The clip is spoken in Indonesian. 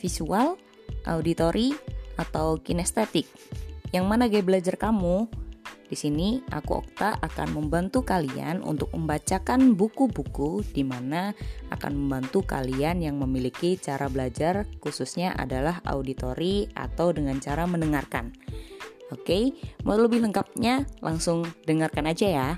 visual, auditory, atau kinestetik. Yang mana gaya belajar kamu? Di sini aku Okta akan membantu kalian untuk membacakan buku-buku di mana akan membantu kalian yang memiliki cara belajar khususnya adalah auditory atau dengan cara mendengarkan. Oke, mau lebih lengkapnya langsung dengarkan aja ya.